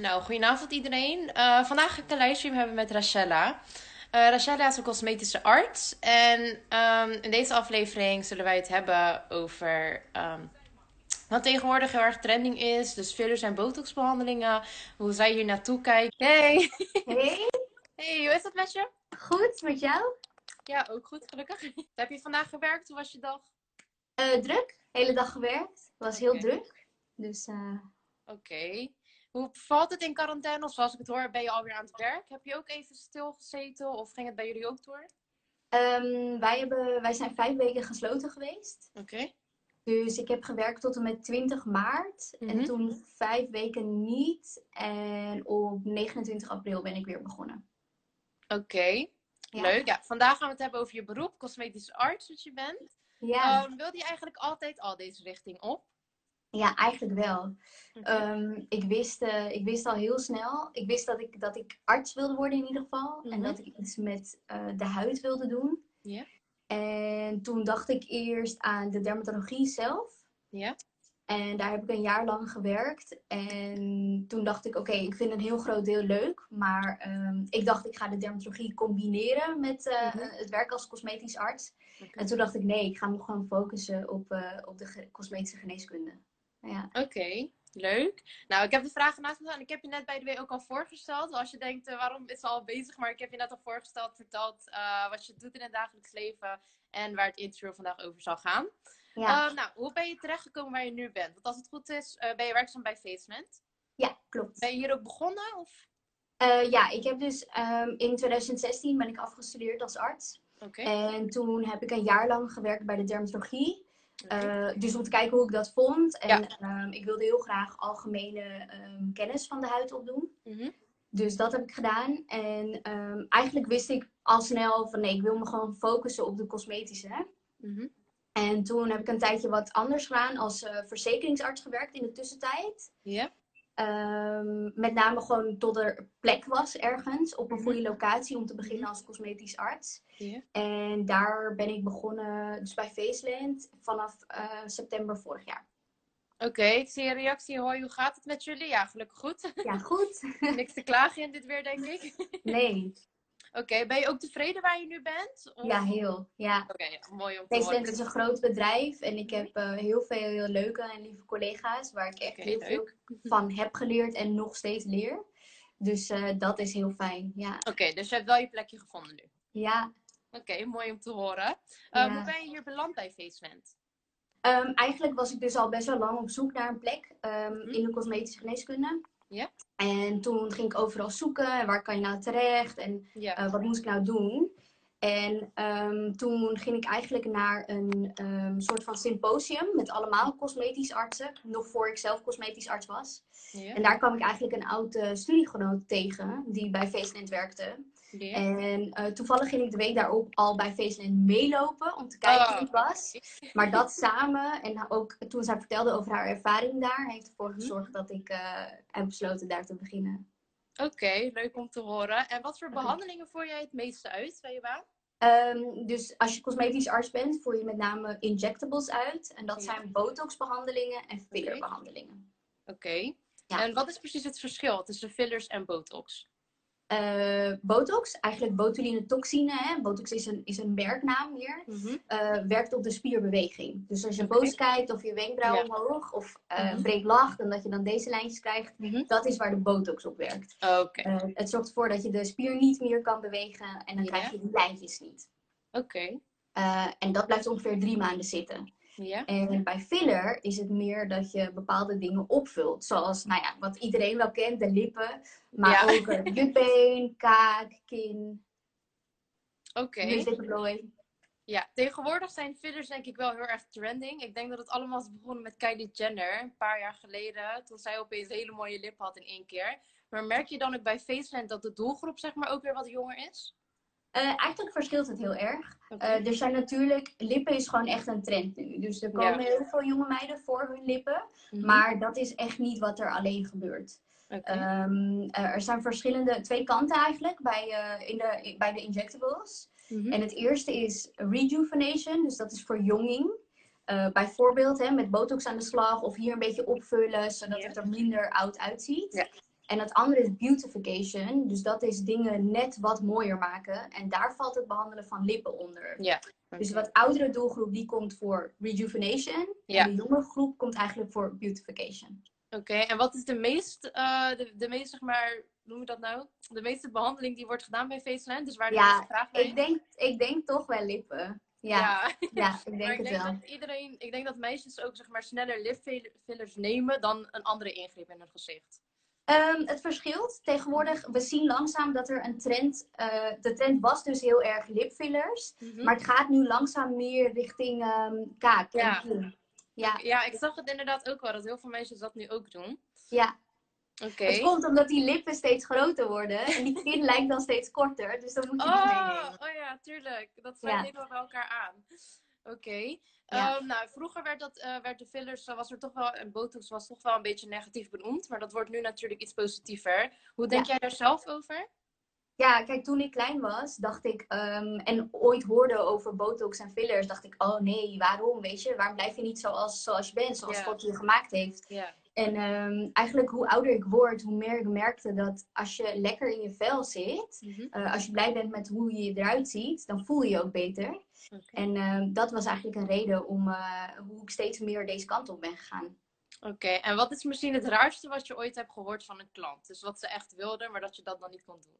Nou, goedenavond iedereen. Eh, vandaag ga ik een livestream hebben met Rachella. Uh, Rachella is een cosmetische arts. En ehm, in deze aflevering zullen wij het hebben over um, wat tegenwoordig heel erg trending is. Dus fillers en botoxbehandelingen. Hoe zij hier naartoe kijkt. Hey! Hey! Hey, hoe is het met je? Goed, met jou? Ja, ook goed, gelukkig. Heb je vandaag gewerkt? Hoe was je dag? Uh, druk. Hele dag gewerkt. Was heel druk. Dus... Oké. Hoe valt het in quarantaine? Of zoals ik het hoor, ben je alweer aan het werk? Heb je ook even stilgezeten of ging het bij jullie ook door? Um, wij, hebben, wij zijn vijf weken gesloten geweest. Oké. Dus ik heb gewerkt tot en met 20 maart. En Mhm. toen vijf weken niet. En op 29 april ben ik weer begonnen. Oké, Ja. leuk. Ja, vandaag gaan we het hebben over je beroep, cosmetisch arts, wat je bent. Ja, Ehm, wilde je eigenlijk altijd al deze richting op? Ja eigenlijk wel. Ehm, ik, wist, eh, ik wist al heel snel. Ik wist dat ik, dat ik arts wilde worden in ieder geval. En Mhm. dat ik iets met eh, de huid wilde doen. Ja. En toen dacht ik eerst aan de dermatologie zelf. Ja? En daar heb ik een jaar lang gewerkt. En toen dacht ik, oké, ik vind een heel groot deel leuk. Maar ehm, ik dacht, ik ga de dermatologie combineren met eh, Mhm. het werk als cosmetisch arts. En toen dacht ik, nee, ik ga me gewoon focussen op, op de ge- cosmetische geneeskunde. Ja. Oké, leuk. Nou, ik heb de vragen naast me staan. Ik heb je net bij de W ook al voorgesteld. Als je denkt, eh, waarom is ze al bezig? Maar ik heb je net al voorgesteld, verteld eh, wat je doet in het dagelijks leven. En waar het interview vandaag over zal gaan. Ja. Eh, nou, hoe ben je terechtgekomen waar je nu bent? Want als het goed is, eh, ben je werkzaam bij Facement. ja, klopt. Ben je hier ook begonnen? Of? Ja, ik heb dus ehm, in 2016 ben ik afgestudeerd als arts. Oké. En toen heb ik een jaar lang gewerkt bij de dermatologie. Dus om te kijken hoe ik dat vond. En Ja. ehm, ik wilde heel graag algemene ehm, kennis van de huid opdoen. Mhm. Dus dat heb ik gedaan. En ehm, eigenlijk wist ik al snel van nee, ik wil me gewoon focussen op de cosmetische. Mhm. En toen heb ik een tijdje wat anders gedaan als eh, verzekeringsarts gewerkt in de tussentijd. Ja? Ehm, met name gewoon tot er plek was ergens op een Mhm. goede locatie om te beginnen als cosmetisch arts. En daar ben ik begonnen, dus bij Faceland, vanaf eh, september vorig jaar. Oké, ik zie een reactie. Hoi, hoe gaat het met jullie? Ja, gelukkig goed. Ja, goed. Niks te klagen in dit weer, denk ik. Nee. Oké, ben je ook tevreden waar je nu bent? Of- Ja, heel. Ja. Oké, ja, mooi om te horen. is een groot bedrijf en ik heb eh, heel veel heel leuke en lieve collega's waar ik echt heel veel van heb geleerd en nog steeds leer. Dus eh, dat is heel fijn. Ja. Oké, dus je hebt wel je plekje gevonden nu. ja. Oké, mooi om te horen. Eh, Ja. Hoe ben je hier beland bij Facement? Ehm, eigenlijk was ik dus al best wel lang op zoek naar een plek ehm, Mhm. in de cosmetische geneeskunde. Ja. En toen ging ik overal zoeken. En waar kan je nou terecht? En Ja. eh, wat moest ik nou doen? En ehm, toen ging ik eigenlijk naar een ehm, soort van symposium met allemaal cosmetisch artsen. Nog voor ik zelf cosmetisch arts was. ja. En daar kwam ik eigenlijk een oude studiegenoot tegen die bij Faceland werkte. En eh, toevallig ging ik de week daarop al bij Faceland meelopen om te kijken Oh, hoe het was. Maar dat samen, en ook toen zij vertelde over haar ervaring daar, heeft ervoor Mhm. gezorgd dat ik eh, heb besloten daar te beginnen. Oké, leuk om te horen. En wat voor behandelingen voer jij het meeste uit bij je baan? Ehm, dus als je cosmetisch arts bent, voer je met name injectables uit. En dat zijn botoxbehandelingen en fillerbehandelingen. Oké. Ja. En wat is precies het verschil tussen fillers en botox? Eh, botox, eigenlijk botuline toxine, hè? botox is een, is een merknaam meer, Mhm. eh, werkt op de spierbeweging. Dus als je boos kijkt of je wenkbrauw Ja. omhoog of eh Mhm. breed lacht en dat je dan deze lijntjes krijgt, Mhm. dat is waar de botox op werkt. Oké. Eh, het zorgt ervoor dat je de spier niet meer kan bewegen en dan krijg je die lijntjes niet. Oké. En dat blijft ongeveer drie maanden zitten. Ja. En bij filler is het meer dat je bepaalde dingen opvult. Zoals, nou ja, wat iedereen wel kent, de lippen. Maar Ja. ook je been, kaak, kin, Oké. Ja, tegenwoordig zijn fillers denk ik wel heel erg trending. Ik denk dat het allemaal is begonnen met Kylie Jenner een paar jaar geleden. Toen zij opeens hele mooie lippen had in één keer. Maar merk je dan ook bij Faceland dat de doelgroep zeg maar ook weer wat jonger is? Eh, eigenlijk verschilt het heel erg. Eh, er zijn natuurlijk, lippen is gewoon echt een trend nu. Dus er komen Ja. heel veel jonge meiden voor hun lippen. Mhm. Maar dat is echt niet wat er alleen gebeurt. Ehm, eh, er zijn verschillende, twee kanten eigenlijk bij, in de, bij de injectables. Mhm. En het eerste is rejuvenation, dus dat is verjonging. Bijvoorbeeld hè, met botox aan de slag of hier een beetje opvullen, zodat het er minder oud uitziet. En het andere is beautification. Dus dat is dingen net wat mooier maken. En daar valt het behandelen van lippen onder. Ja. Dus de wat oudere doelgroep die komt voor rejuvenation. Ja. En de jonge groep komt eigenlijk voor beautification. Oké, en wat is de meest, eh, de, de meest, zeg maar, noem je dat nou? De meeste behandeling die wordt gedaan bij Faceland? Dus waar de Ja, vraag bij Ik denk, ik denk toch wel lippen. Ja, ja. ja. ik Maar denk ik het denk wel. dat iedereen, ik denk dat meisjes ook zeg maar sneller lipfillers nemen dan een andere ingreep in hun gezicht. Ehm, het verschilt. Tegenwoordig, we zien langzaam dat er een trend... eh, de trend was dus heel erg lipfillers. Mhm. Maar het gaat nu langzaam meer richting ehm, kaak Ja. en kin. Ja, Ja, ik zag het inderdaad ook wel, dat heel veel meisjes dat nu ook doen. ja. Oké. Het komt omdat die lippen steeds groter worden. En die kin lijkt dan steeds korter. Dus dan moet je Oh, meenemen. oh ja, tuurlijk. Dat sluit Ja. helemaal bij elkaar aan. Oké. Ja. Ehm, nou, vroeger werd, dat, eh, werd de fillers, was er toch wel, en botox was toch wel een beetje negatief benoemd. Maar dat wordt nu natuurlijk iets positiever. Hoe denk Ja. jij daar zelf over? Ja, kijk, toen ik klein was, dacht ik, ehm, en ooit hoorde over botox en fillers, dacht ik, oh nee, waarom, weet je? Waarom blijf je niet zoals, zoals je bent, zoals. God je gemaakt heeft? En ehm, eigenlijk hoe ouder ik word, hoe meer ik merkte dat als je lekker in je vel zit, Mhm. eh, als je blij bent met hoe je eruit ziet, dan voel je je ook beter. En ehm, dat was eigenlijk een reden om eh, hoe ik steeds meer deze kant op ben gegaan. Oké, en wat is misschien het raarste wat je ooit hebt gehoord van een klant? Dus wat ze echt wilden, maar dat je dat dan niet kon doen.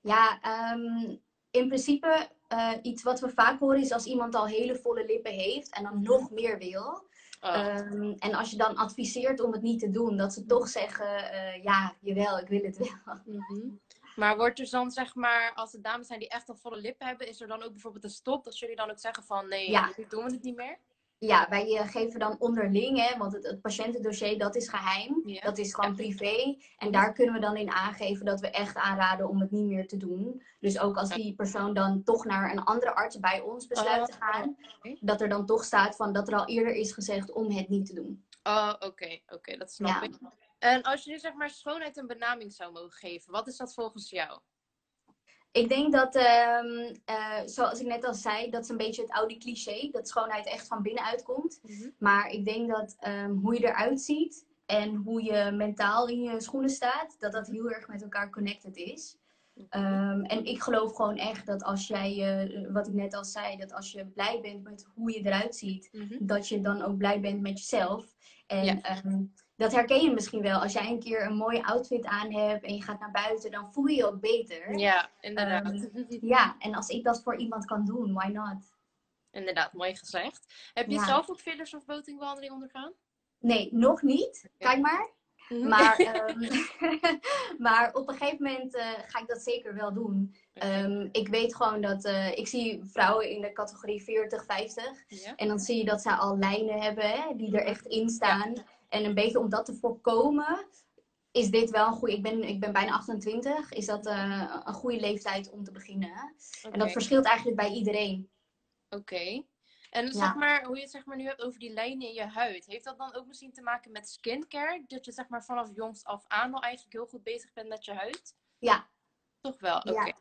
Ja, ehm, in principe uh, iets wat we vaak horen is als iemand al hele volle lippen heeft en dan nog meer wil. Oh. Um, en als je dan adviseert om het niet te doen, dat ze toch zeggen, uh, ja, jawel, ik wil het wel. Mm -hmm. Maar wordt er dan, zeg maar, als er dames zijn die echt al volle lippen hebben, is er dan ook bijvoorbeeld een stop dat jullie dan ook zeggen van, nee, ja. nu doen we het niet meer? Ja, wij uh, geven dan onderling, hè, want het, het patiëntendossier dat is geheim. Ja. Dat is gewoon privé. En daar kunnen we dan in aangeven dat we echt aanraden om het niet meer te doen. Dus ook als die persoon dan toch naar een andere arts bij ons besluit Oh, te gaan, okay. dat er dan toch staat van dat er al eerder is gezegd om het niet te doen. Oh, oké, okay. oké, okay, dat snap ja. ik. En als je nu zeg maar schoonheid een benaming zou mogen geven, wat is dat volgens jou? Ik denk dat, um, uh, zoals ik net al zei, dat is een beetje het oude cliché. Dat schoonheid echt van binnenuit komt. Mm -hmm. Maar ik denk dat um, hoe je eruit ziet en hoe je mentaal in je schoenen staat, dat dat heel erg met elkaar connected is. Um, en ik geloof gewoon echt dat als jij, uh, wat ik net al zei, dat als je blij bent met hoe je eruit ziet, mm -hmm. dat je dan ook blij bent met jezelf. En ja. um, dat herken je misschien wel. Als jij een keer een mooie outfit aan hebt en je gaat naar buiten, dan voel je je ook beter. Ja, inderdaad. Um, ja, en als ik dat voor iemand kan doen, why not? Inderdaad, mooi gezegd. Heb je Ja. zelf ook fillers of botingbehandeling ondergaan? Nee, nog niet. Kijk maar. Mhm. Maar, um, maar op een gegeven moment uh, ga ik dat zeker wel doen. Um, ik weet gewoon dat uh, ik zie vrouwen in de categorie 40, 50. Ja. En dan zie je dat ze al lijnen hebben hè, die er echt in staan. Ja. En een beetje om dat te voorkomen, is dit wel een goede. Ik ben, ik ben bijna 28. Is dat uh, een goede leeftijd om te beginnen? Okay. En dat verschilt eigenlijk bij iedereen. Oké. Okay. En Ja. zeg maar, hoe je het zeg maar, nu hebt over die lijnen in je huid. Heeft dat dan ook misschien te maken met skincare? Dat je zeg maar, vanaf jongs af aan al eigenlijk heel goed bezig bent met je huid? Ja. Toch wel? Oké. Ja.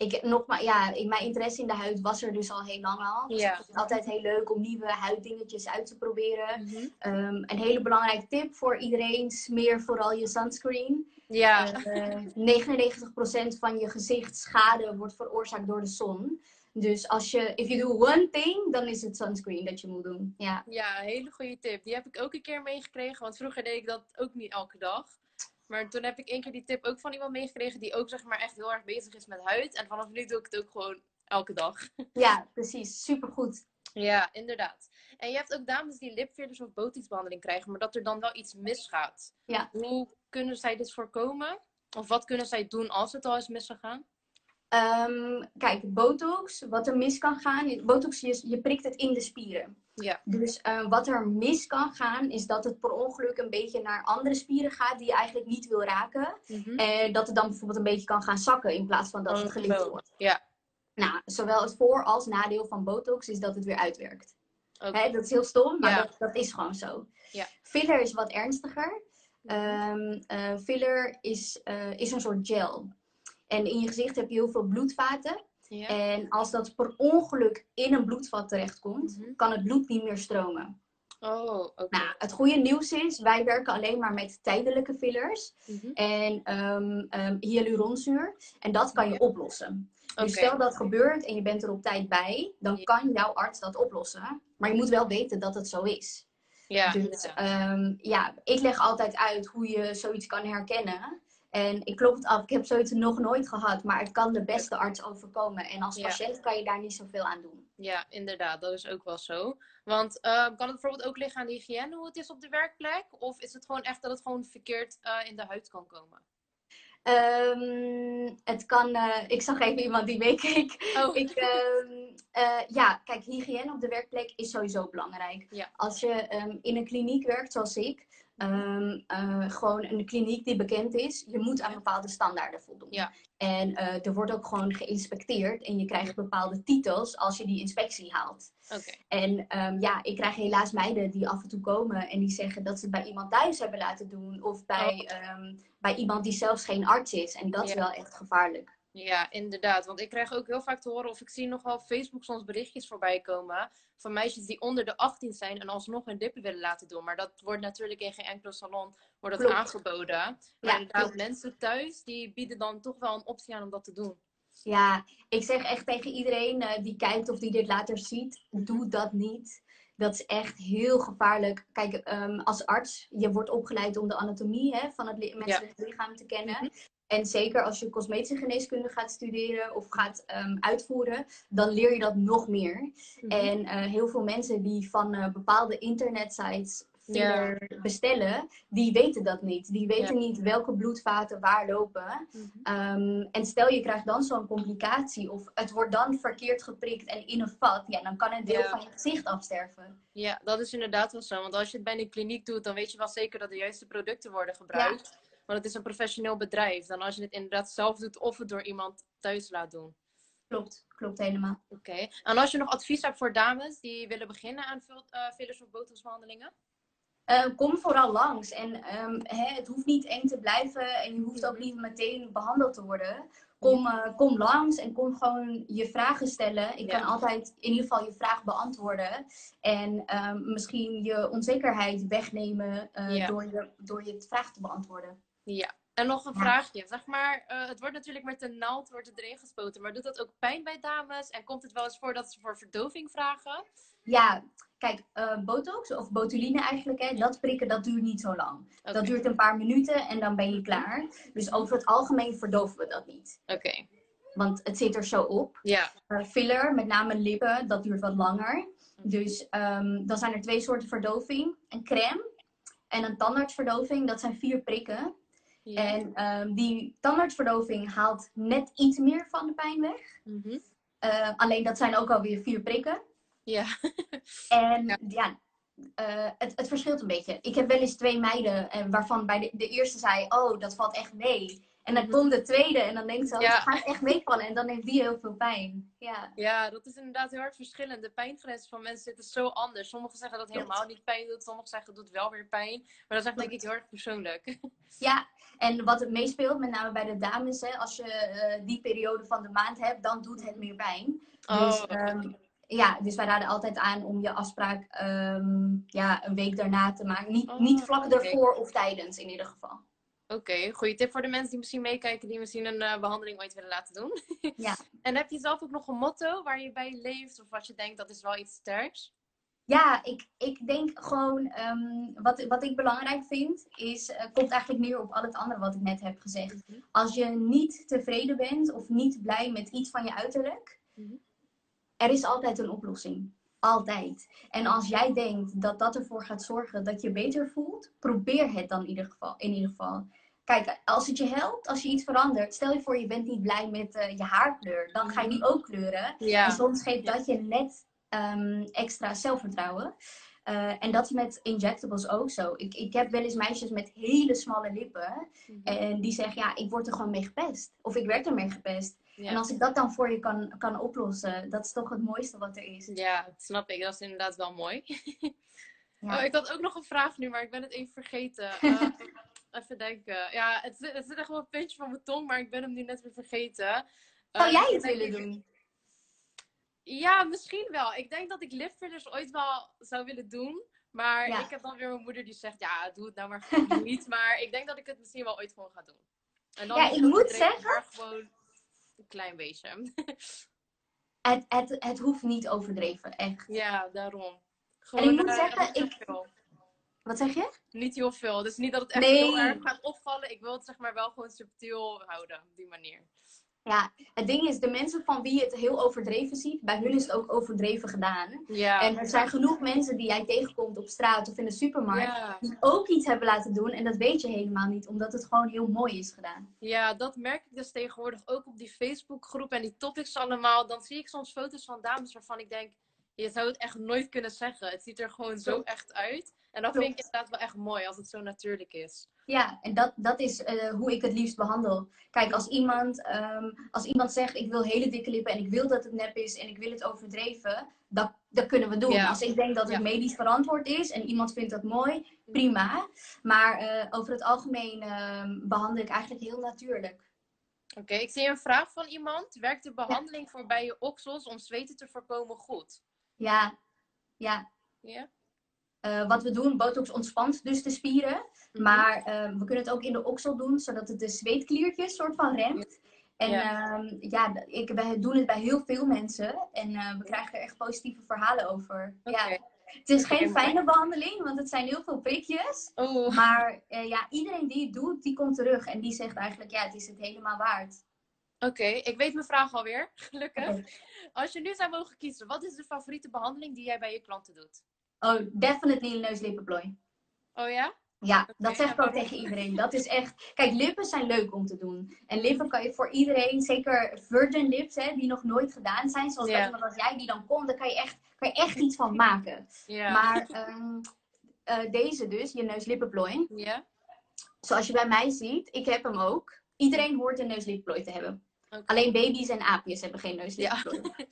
Ik, nog maar, ja, ik, mijn interesse in de huid was er dus al heel lang al. Dus Ja. ik vind het altijd heel leuk om nieuwe huiddingetjes uit te proberen. Mhm. Um, een hele belangrijke tip voor iedereen: smeer vooral je sunscreen. Ja. Uh, 99% van je gezichtsschade wordt veroorzaakt door de zon. Dus als je, if you do one thing, dan is het sunscreen dat je moet doen. Ja. Ja, hele goede tip. Die heb ik ook een keer meegekregen, want vroeger deed ik dat ook niet elke dag. Maar toen heb ik één keer die tip ook van iemand meegekregen die ook zeg maar echt heel erg bezig is met huid. En vanaf nu doe ik het ook gewoon elke dag. Ja, precies. Supergoed. Ja, inderdaad. En je hebt ook dames die lipfillers of botoxbehandeling krijgen, maar dat er dan wel iets misgaat. Ja. Hoe kunnen zij dit voorkomen? Of wat kunnen zij doen als het al is misgegaan? Um, kijk, botox, wat er mis kan gaan, botox, je, je prikt het in de spieren. Ja. Dus uh, wat er mis kan gaan, is dat het per ongeluk een beetje naar andere spieren gaat die je eigenlijk niet wil raken. Mm -hmm. En dat het dan bijvoorbeeld een beetje kan gaan zakken in plaats van dat Oh, het gelicht wordt. Ja. Nou, zowel het voor- als nadeel van botox is dat het weer uitwerkt. Okay. Hè, dat is heel stom, maar Ja. dat, dat is gewoon zo. Ja. Filler is wat ernstiger. Mhm. Um, uh, filler is, uh, is een soort gel. En in je gezicht heb je heel veel bloedvaten. Ja. En als dat per ongeluk in een bloedvat terechtkomt, Mhm. kan het bloed niet meer stromen. Oh, oké. Nou, het goede nieuws is, wij werken alleen maar met tijdelijke fillers Mhm. en ehm, hyaluronzuur. En dat kan je oplossen. Oké. Dus stel dat gebeurt en je bent er op tijd bij, dan Ja. kan jouw arts dat oplossen. Maar je moet wel weten dat het zo is. Ja, dus inderdaad. ehm, ja, ik leg altijd uit hoe je zoiets kan herkennen. En ik klop het af, ik heb zoiets nog nooit gehad, maar het kan de beste arts overkomen. En als Ja. patiënt kan je daar niet zoveel aan doen. Ja, inderdaad, dat is ook wel zo. Want eh, kan het bijvoorbeeld ook liggen aan de hygiëne, hoe het is op de werkplek? Of is het gewoon echt dat het gewoon verkeerd eh, in de huid kan komen? Ehm, het kan, eh, ik zag even iemand die meekeek. Oh, Ik, eh, ja, kijk, hygiëne op de werkplek is sowieso belangrijk. Ja. Als je ehm, in een kliniek werkt zoals ik, ehm, eh, gewoon een kliniek die bekend is, je moet aan bepaalde standaarden voldoen. Ja. En eh, er wordt ook gewoon geïnspecteerd en je krijgt bepaalde titels als je die inspectie haalt. oké. En ehm, ja, ik krijg helaas meiden die af en toe komen en die zeggen dat ze het bij iemand thuis hebben laten doen. Of bij, ehm, bij iemand die zelfs geen arts is. En dat is wel echt gevaarlijk. Ja, inderdaad. Want ik krijg ook heel vaak te horen, of ik zie nogal op Facebook soms berichtjes voorbij komen. Van meisjes die onder de 18 zijn en alsnog hun dippen willen laten doen. Maar dat wordt natuurlijk in geen enkele salon wordt dat Klopt. aangeboden. Maar Ja, inderdaad, klopt. mensen thuis, die bieden dan toch wel een optie aan om dat te doen. Ja, ik zeg echt tegen iedereen eh, die kijkt of die dit later ziet, doe dat niet. Dat is echt heel gevaarlijk. Kijk, ehm, als arts, je wordt opgeleid om de anatomie hè, van het li- menselijk lichaam te kennen. En zeker als je cosmetische geneeskunde gaat studeren of gaat ehm, uitvoeren, dan leer je dat nog meer. Mhm. En eh, heel veel mensen die van eh, bepaalde internetsites bestellen, die weten dat niet. Die weten niet welke bloedvaten waar lopen. Mhm. Ehm, en stel je krijgt dan zo'n complicatie of het wordt dan verkeerd geprikt en in een vat, ja, dan kan een deel Ja. van je gezicht afsterven. Ja, dat is inderdaad wel zo. Want als je het bij een kliniek doet, dan weet je wel zeker dat de juiste producten worden gebruikt. Want het is een professioneel bedrijf. Dan als je het inderdaad zelf doet of het door iemand thuis laat doen. Klopt, klopt helemaal. Oké. En als je nog advies hebt voor dames die willen beginnen aan eh, fillers of botoxbehandelingen? Eh, kom vooral langs. En ehm, hè, het hoeft niet eng te blijven en je hoeft ook niet meteen behandeld te worden. Kom, eh, kom langs en kom gewoon je vragen stellen. Ik Ja. kan altijd in ieder geval je vraag beantwoorden. En ehm, misschien je onzekerheid wegnemen eh, Ja. door, je, door je vraag te beantwoorden. Ja. En nog een vraagje. Zeg maar, eh, het wordt natuurlijk met een naald wordt het erin gespoten. Maar doet dat ook pijn bij dames? En komt het wel eens voor dat ze voor verdoving vragen? Ja, kijk, eh, botox of botuline eigenlijk, hè, dat prikken dat duurt niet zo lang. Dat duurt een paar minuten en dan ben je klaar. Dus over het algemeen verdoven we dat niet. Oké. Want het zit er zo op. Ja. Uh, filler, met name lippen, dat duurt wat langer. Mhm. Dus ehm, dan zijn er twee soorten verdoving. Een crème en een tandartsverdoving. Dat zijn vier prikken. Ja. En ehm, die tandartsverdoving haalt net iets meer van de pijn weg. Mhm. Uh, alleen dat zijn ook alweer vier prikken. Ja. En Ja. ja, eh, het, het verschilt een beetje. Ik heb wel eens twee meiden eh, waarvan bij de, de eerste zei, oh, dat valt echt mee. En dan Mhm. komt de tweede en dan denkt ze, oh, Ja. het gaat echt meevallen. En dan heeft die heel veel pijn. Ja. Ja, dat is inderdaad heel erg verschillend. De pijngrenzen van mensen zitten zo anders. Sommigen zeggen dat het helemaal niet pijn doet. Sommigen zeggen dat het wel weer pijn. Maar dat is echt denk ik heel erg persoonlijk. Ja, en wat het meespeelt, met name bij de dames, hè, als je eh, die periode van de maand hebt, dan doet het meer pijn. Dus, Oh, ja, dus wij raden altijd aan om je afspraak ehm, ja, een week daarna te maken. Niet, Oh, niet vlak ervoor of tijdens in ieder geval. Oké, goede tip voor de mensen die misschien meekijken, die misschien een eh, behandeling ooit willen laten doen. Ja. En heb je zelf ook nog een motto waar je bij leeft? Of wat je denkt dat is wel iets sterks? Ja, ik, ik denk gewoon, ehm, wat, wat ik belangrijk vind, is, eh, komt eigenlijk neer op al het andere wat ik net heb gezegd. Mhm. Als je niet tevreden bent of niet blij met iets van je uiterlijk, Mhm. er is altijd een oplossing. Altijd. En als jij denkt dat dat ervoor gaat zorgen dat je beter voelt, probeer het dan in ieder geval. In ieder geval. Kijk, als het je helpt, als je iets verandert, stel je voor je bent niet blij met eh, je haarkleur, dan ga je die ook kleuren. En soms geeft dat je net ehm, extra zelfvertrouwen. Eh, en dat is met injectables ook zo. Ik, ik heb wel eens meisjes met hele smalle lippen. Mhm. En die zeggen, ja, ik word er gewoon mee gepest. Of ik werd ermee gepest. Ja. En als ik dat dan voor je kan, kan oplossen, dat is toch het mooiste wat er is. Ja, dat snap ik. Dat is inderdaad wel mooi. Ja. Oh, ik had ook nog een vraag nu, maar ik ben het even vergeten. even denken. Ja, het, zit- het zit echt wel een puntje van mijn tong, maar ik ben hem nu net weer vergeten. Zou Eh, jij het willen ik- doen? Ja, misschien wel. Ik denk dat ik lipfillers ooit wel zou willen doen. Maar Ja. ik heb dan weer mijn moeder die zegt, ja, doe het nou maar gewoon niet. Maar ik denk dat ik het misschien wel ooit gewoon ga doen. En dan Ja, ik moet zeggen- Maar gewoon een klein beetje. Het, het, het hoeft niet overdreven, echt. ja, daarom. En Gewoon, ik moet eh, zeggen, ik- veel. Wat zeg je? Niet heel veel. Dus niet dat het echt Nee. heel erg gaat opvallen. Ik wil het zeg maar wel gewoon subtiel houden. Op die manier. Ja, het ding is, de mensen van wie je het heel overdreven ziet, bij hun is het ook overdreven gedaan. Ja. En er zijn genoeg mensen die jij tegenkomt op straat of in de supermarkt, ja. die ook iets hebben laten doen. En dat weet je helemaal niet, omdat het gewoon heel mooi is gedaan. Ja, dat merk ik dus tegenwoordig ook op die Facebookgroep en die topics allemaal. Dan zie ik soms foto's van dames waarvan ik denk, je zou het echt nooit kunnen zeggen. Het ziet er gewoon zo echt uit. En dat Klopt. vind ik inderdaad wel echt mooi als het zo natuurlijk is. Ja, en dat, dat is eh, hoe ik het liefst behandel. Kijk, als iemand, ehm, als iemand zegt ik wil hele dikke lippen en ik wil dat het nep is en ik wil het overdreven, dat, dat kunnen we doen. Ja. Als ik denk dat het Ja. medisch verantwoord is en iemand vindt dat mooi, prima. Maar eh, over het algemeen ehm, behandel ik eigenlijk heel natuurlijk. Oké, ik zie een vraag van iemand. Werkt de behandeling voor bij je oksels om zweten te voorkomen goed? Ja, ja. Ja? Eh, wat we doen, botox ontspant dus de spieren. Mhm. Maar ehm, we kunnen het ook in de oksel doen, zodat het de zweetkliertjes soort van remt. En Ja. ja, ja ik, wij doen het bij heel veel mensen. En eh, we krijgen er echt positieve verhalen over. Ja. Het is geen fijne behandeling, want het zijn heel veel prikjes. Oh, Maar eh, ja, iedereen die het doet, die komt terug. En die zegt eigenlijk, ja, het is het helemaal waard. Oké. Ik weet mijn vraag alweer. Gelukkig. Als je nu zou mogen kiezen, wat is de favoriete behandeling die jij bij je klanten doet? Oh, definitely neuslippenplooi. Oh ja? Ja, dat zeg ik ook tegen iedereen. Dat is echt. Kijk, lippen zijn leuk om te doen. En lippen kan je voor iedereen, zeker virgin lips, hè, die nog nooit gedaan zijn, zoals iemand als jij die dan komt, daar kan je echt, kan je echt iets van maken. Maar ehm, eh, deze dus, je neuslippenplooi, Ja? zoals je bij mij ziet, ik heb hem ook. Iedereen hoort een neuslippenplooi te hebben. Alleen baby's en aapjes hebben geen neuslippenplooi.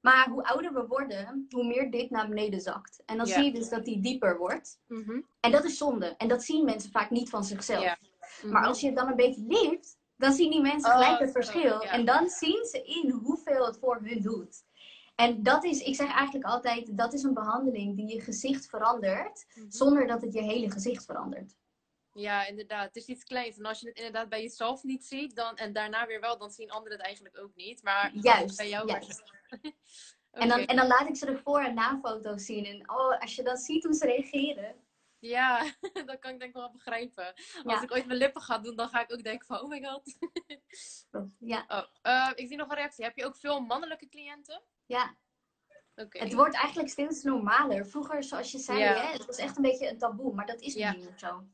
Maar hoe ouder we worden, hoe meer dit naar beneden zakt. En dan Ja. zie je dus dat die dieper wordt. Mhm. En dat is zonde. En dat zien mensen vaak niet van zichzelf. Ja. Maar Mhm. als je het dan een beetje lift, dan zien die mensen Oh, gelijk het verschil. ja. En dan zien ze in hoeveel het voor hun doet. En dat is, ik zeg eigenlijk altijd, dat is een behandeling die je gezicht verandert, Mhm. zonder dat het je hele gezicht verandert. Ja, inderdaad. Het is iets kleins. En als je het inderdaad bij jezelf niet ziet, dan, en daarna weer wel, dan zien anderen het eigenlijk ook niet. Maar Juist, bij jou juist. En, dan, en dan laat ik ze de voor- en na-foto's zien. En oh, als je dan ziet hoe ze reageren. Ja, dat kan ik denk ik wel begrijpen. Als Ja. ik ooit mijn lippen ga doen, dan ga ik ook denken van, oh my god. Ja, Oh, eh, ik zie nog een reactie. Heb je ook veel mannelijke cliënten? ja. Oké. het wordt eigenlijk steeds normaler. Vroeger, zoals je zei, Ja. hè, het was echt een beetje een taboe. Maar dat is Ja. niet meer zo.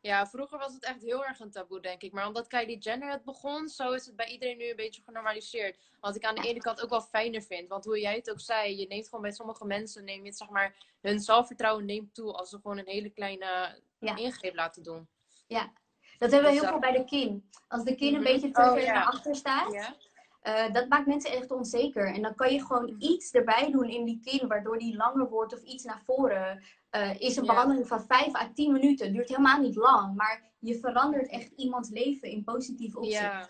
Ja, vroeger was het echt heel erg een taboe, denk ik. Maar omdat Kylie Jenner het begon, zo is het bij iedereen nu een beetje genormaliseerd. Wat ik aan de ene kant ook wel fijner vind. Want hoe jij het ook zei, je neemt gewoon bij sommige mensen, neem je het, zeg maar, hun zelfvertrouwen neemt toe als ze gewoon een hele kleine Ja. ingreep laten doen. Dat hebben we Dus heel veel bij de kin. Als de kin een Mhm. beetje te Oh, ja. naar achter staat, Ja? Eh, dat maakt mensen echt onzeker. En dan kan je gewoon Mhm. iets erbij doen in die kin, waardoor die langer wordt of iets naar voren. Eh, is een Ja. behandeling van 5 à 10 minuten. Duurt helemaal niet lang, maar je verandert echt iemands leven in positief opzicht. Ja.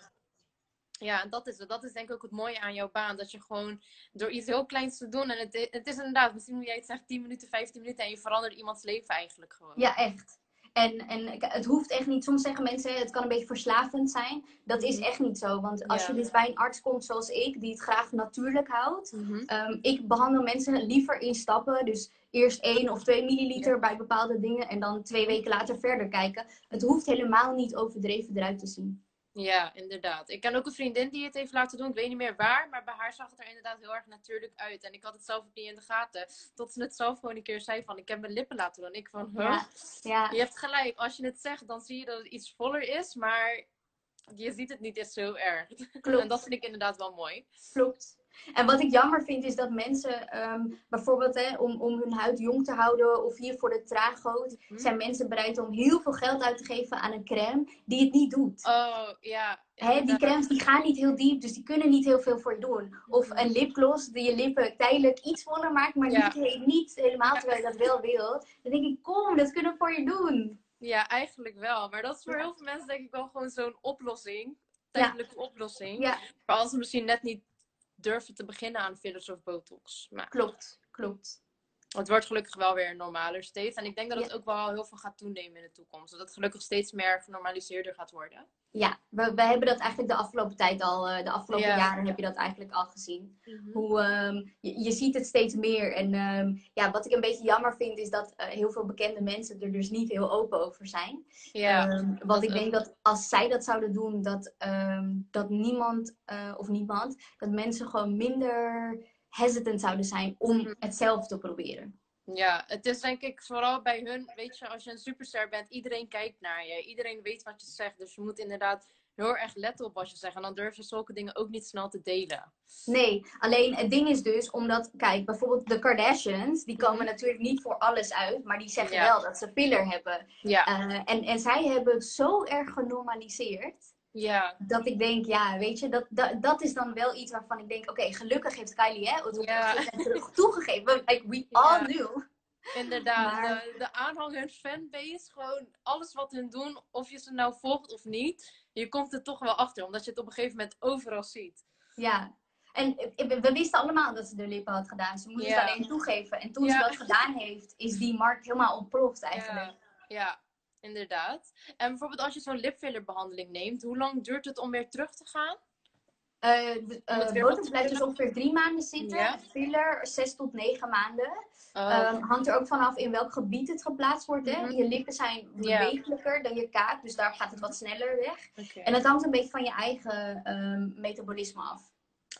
Ja, en dat is. Dat is denk ik ook het mooie aan jouw baan. Dat je gewoon door iets heel kleins te doen. En het, het is inderdaad, misschien hoe jij het zegt, 10 minuten, 15 minuten. En je verandert iemands leven eigenlijk gewoon. Ja, echt. En, en het hoeft echt niet. Soms zeggen mensen, het kan een beetje verslavend zijn. Dat is Mhm. echt niet zo. Want als Ja. je dus bij een arts komt zoals ik, die het graag natuurlijk houdt. Ehm, ik behandel mensen liever in stappen. Dus eerst 1 of 2 milliliter bij bepaalde dingen. En dan twee weken later verder kijken. Het hoeft helemaal niet overdreven eruit te zien. Ja, inderdaad. Ik ken ook een vriendin die het heeft laten doen. Ik weet niet meer waar, maar bij haar zag het er inderdaad heel erg natuurlijk uit. En ik had het zelf ook niet in de gaten. Tot ze het zelf gewoon een keer zei van, ik heb mijn lippen laten doen. Ik van, huh? Ja, ja, Je hebt gelijk. Als je het zegt, dan zie je dat het iets voller is. Maar je ziet het niet eens zo erg. klopt. En dat vind ik inderdaad wel mooi. Klopt. En wat ik jammer vind is dat mensen ehm, bijvoorbeeld hè, om, om hun huid jong te houden of hier voor de traaggoot, Mhm. zijn mensen bereid om heel veel geld uit te geven aan een crème die het niet doet. Oh, ja. Hè, die crèmes die gaan niet heel diep, dus die kunnen niet heel veel voor je doen. Of een lipgloss die je lippen tijdelijk iets voller maakt, maar Ja. niet, niet helemaal terwijl je dat wel wil. Dan denk ik, kom, dat kunnen we voor je doen. Ja, eigenlijk wel. Maar dat is voor Ja. heel veel mensen denk ik wel gewoon zo'n oplossing. Tijdelijke oplossing. Ja, Maar als ze misschien net niet durven te beginnen aan fillers of botox. Maar klopt, klopt. Het wordt gelukkig wel weer normaler steeds. En ik denk dat het Ja. ook wel heel veel gaat toenemen in de toekomst. Dat het gelukkig steeds meer genormaliseerder gaat worden. Ja, we, we hebben dat eigenlijk de afgelopen tijd al, eh, de afgelopen Ja. jaren heb je dat eigenlijk al gezien. Hoe, ehm, je, je ziet het steeds meer. En ehm, ja, wat ik een beetje jammer vind, is dat eh, heel veel bekende mensen er dus niet heel open over zijn. Ja, Ehm, want ik denk dat als zij dat zouden doen, dat, dat niemand eh, of niemand, dat mensen gewoon minder hesitant zouden zijn om Mhm. het zelf te proberen. ja, het is denk ik vooral bij hun, weet je, als je een superster bent, iedereen kijkt naar je. Iedereen weet wat je zegt. Dus je moet inderdaad heel erg letten op wat je zegt. En dan durf je zulke dingen ook niet snel te delen. Nee, alleen het ding is dus, omdat, kijk, bijvoorbeeld de Kardashians, die komen Mhm. natuurlijk niet voor alles uit, maar die zeggen Ja. wel dat ze filler hebben. Ja, Eh, en, en zij hebben het zo erg genormaliseerd, ja, dat ik denk, ja, weet je, dat, dat, dat is dan wel iets waarvan ik denk, oké, gelukkig heeft Kylie hè, het Ja. terug toegegeven. Like, we all knew. inderdaad. Maar- De, de aanhang, hun fanbase, gewoon alles wat hun doen, of je ze nou volgt of niet, je komt er toch wel achter, omdat je het op een gegeven moment overal ziet. Ja. En eh, we we wisten allemaal dat ze de lippen had gedaan. Ze moest het alleen toegeven. En toen ze dat gedaan heeft, is die markt helemaal ontploft eigenlijk. Ja, ja, inderdaad. En bijvoorbeeld als je zo'n lipfillerbehandeling neemt, hoe lang duurt het om weer terug te gaan? Eh, de- het eh, botox blijft dus ongeveer drie maanden zitten. Filler zes tot negen maanden. Oh, Ehm, hangt er ook vanaf in welk gebied het geplaatst wordt. Hè? Mhm. Je lippen zijn bewegelijker dan je kaak. Dus daar gaat het wat sneller weg. En het hangt een beetje van je eigen ehm, metabolisme af.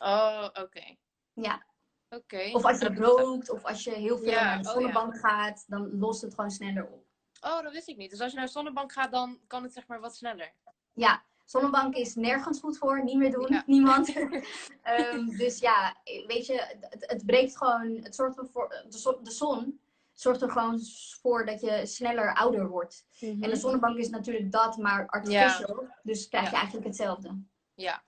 Oh, oké. Ja. Oké. Of als je Dat- rookt of als je heel veel naar de oh zonnebank gaat. Dan lost het gewoon sneller op. Oh, dat wist ik niet. Dus als je naar de zonnebank gaat, dan kan het zeg maar wat sneller. Ja, zonnebank is nergens goed voor. Niet meer doen. Ja. Niemand. Ehm, dus ja, weet je, het, het breekt gewoon. Het zorgt ervoor. De, zon- de zon zorgt er gewoon voor dat je sneller ouder wordt. En de zonnebank is natuurlijk dat, maar artificial. Dus krijg je Ja. eigenlijk hetzelfde. Ja.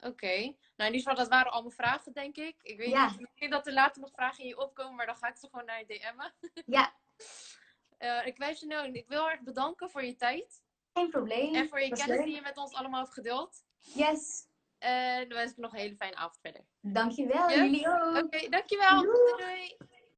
Oké. Nou, in ieder geval, dat waren allemaal vragen, denk ik. Ik weet Ja. niet dat er later nog vragen in je opkomen, maar dan ga ik ze gewoon naar je DM'en. Ja, Eh, ik wens je nou, ik wil erg bedanken voor je tijd. geen probleem. En voor je kennis leuk. die je met ons allemaal hebt gedeeld. Yes. En dan wens ik nog een hele fijne avond verder. Dankjewel. Jullie ook. Oké, dankjewel. Doei. Doei doei.